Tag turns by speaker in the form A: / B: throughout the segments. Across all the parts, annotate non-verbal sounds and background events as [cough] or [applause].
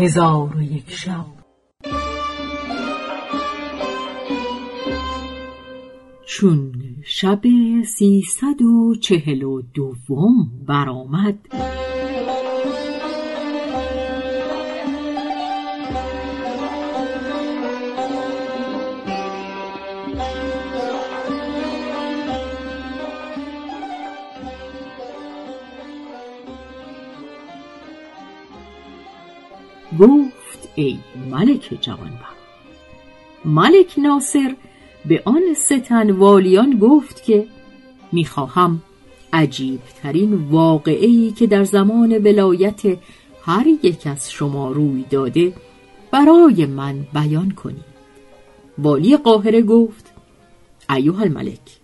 A: هزار و یک شب. چون شب سیصد و چهل و دوم برآمد گفت ای ملک جوانبخت. ملک ناصر به آن ستن والیان گفت که می‌خواهم عجیب ترین واقعه ای که در زمان ولایت هر یک از شما روی داده برای من بیان کنید والی قاهره گفت ایوه الملک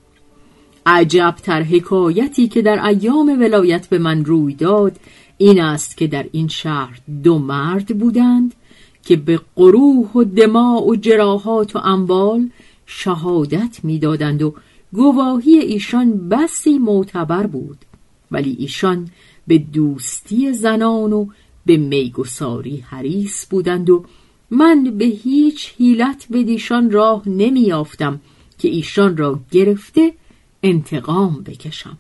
A: عجب تر حکایتی که در ایام ولایت به من روی داد این است که در این شهر دو مرد بودند که به قروح و دماع و جراحات و اموال شهادت می‌دادند و گواهی ایشان بسی معتبر بود ولی ایشان به دوستی زنان و به میگساری حریص بودند و من به هیچ حیلت دیشان راه نمیافتم که ایشان را گرفته انتقام بکشم.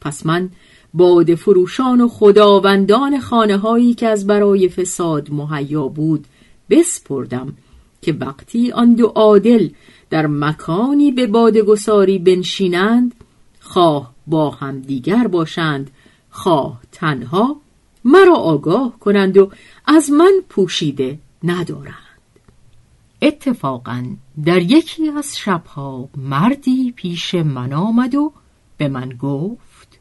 A: پس من باد فروشان و خداوندان خانه هایی که از برای فساد مهیا بود بسپردم که وقتی آن دو عادل در مکانی به بادگساری بنشینند خواه با هم دیگر باشند خواه تنها مرا آگاه کنند و از من پوشیده ندارند. اتفاقا در یکی از شبها مردی پیش من آمد و به من گفت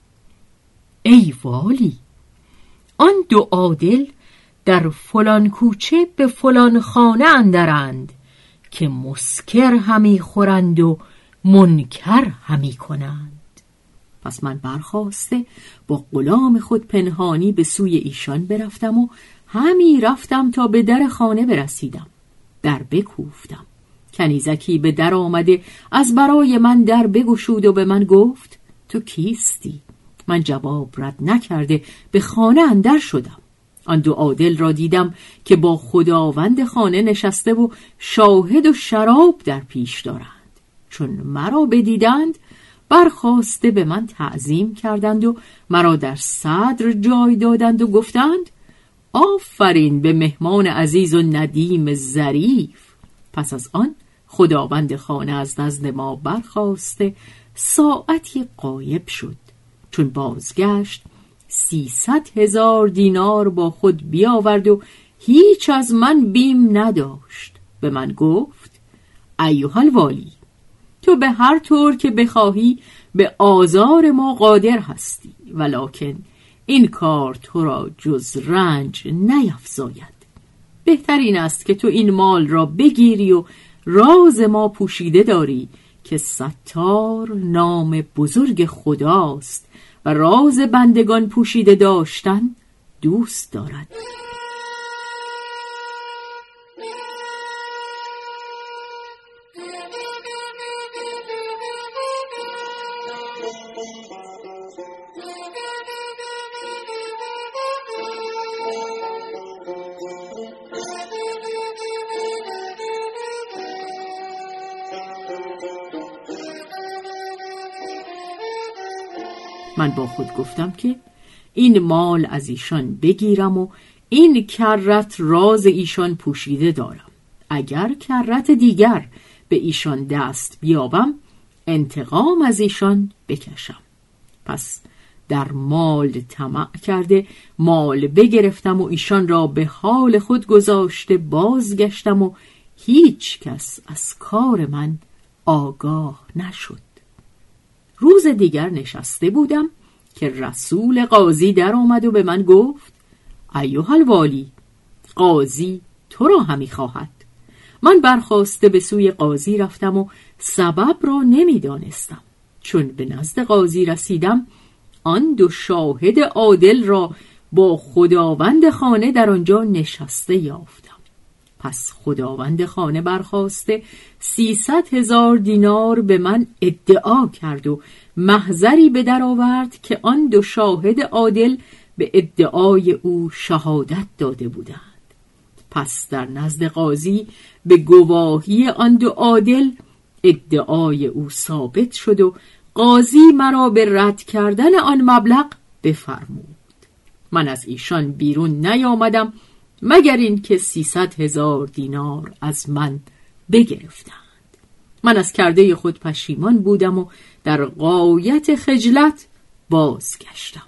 A: ای والی آن دو عادل در فلان کوچه به فلان خانه اندرند که مسکر همی خورند و منکر همی کنند. پس من برخواسته با غلام خود پنهانی به سوی ایشان برفتم و همی رفتم تا به در خانه برسیدم. در بکوفتم. کنیزکی به در آمده از برای من در بگشود و به من گفت تو کیستی؟ من جواب رد نکرده به خانه اندر شدم. آن دو عادل را دیدم که با خداوند خانه نشسته و شاهد و شراب در پیش دارند. چون مرا بدیدند برخواسته به من تعظیم کردند و مرا در صدر جای دادند و گفتند آفرین به مهمان عزیز و ندیم ظریف. پس از آن خداوند خانه از نزد ما برخواسته ساعتی قایب شد. چون بازگشت سیصد هزار دینار با خود بیاورد و هیچ از من بیم نداشت. به من گفت ایوهال والی تو به هر طور که بخواهی به آزار ما قادر هستی ولکن این کار تو را جز رنج نیفزاید بهترین است که تو این مال را بگیری و راز ما پوشیده داری که ستار نام بزرگ خداست و راز بندگان پوشیده داشتن دوست دارد. [laughs] من با خود گفتم که این مال از ایشان بگیرم و این کرت راز ایشان پوشیده دارم. اگر کرت دیگر به ایشان دست بیابم انتقام از ایشان بکشم. پس در مال طمع کرده مال بگرفتم و ایشان را به حال خود گذاشته بازگشتم و هیچ کس از کار من آگاه نشد. روز دیگر نشسته بودم که رسول قاضی در آمد و به من گفت ایوه والی قاضی تو را همی خواهد. من برخواسته به سوی قاضی رفتم و سبب را نمی‌دانستم. چون به نزد قاضی رسیدم آن دو شاهد عادل را با خداوند خانه در آنجا نشسته یافت پس خداوند خانه برخواسته سیصد هزار دینار به من ادعا کرد و محضری به در آورد که آن دو شاهد عادل به ادعای او شهادت داده بودند. پس در نزد قاضی به گواهی آن دو عادل ادعای او ثابت شد و قاضی مرا به رد کردن آن مبلغ بفرمود. من از ایشان بیرون نیامدم مگر اینکه سیصد هزار دینار از من بگرفتند. من از کرده خود پشیمان بودم و در قایت خجلت بازگشتم.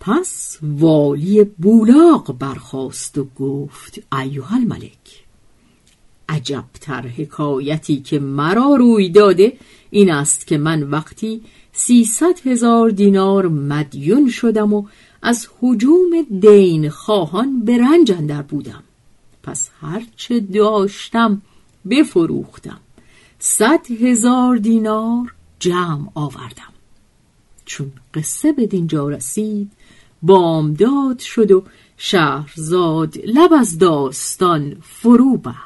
A: پس والی بولاق برخاست و گفت ایوه الملک عجبتر حکایتی که مرا روی داده این است که من وقتی سیصد هزار دینار مدیون شدم و از حجوم دین خواهان به رنج اندر بودم. پس هرچه داشتم بفروختم. صد هزار دینار جمع آوردم. چون قصه به دینجا رسید بامداد شد و شهرزاد لب از داستان فرو بست.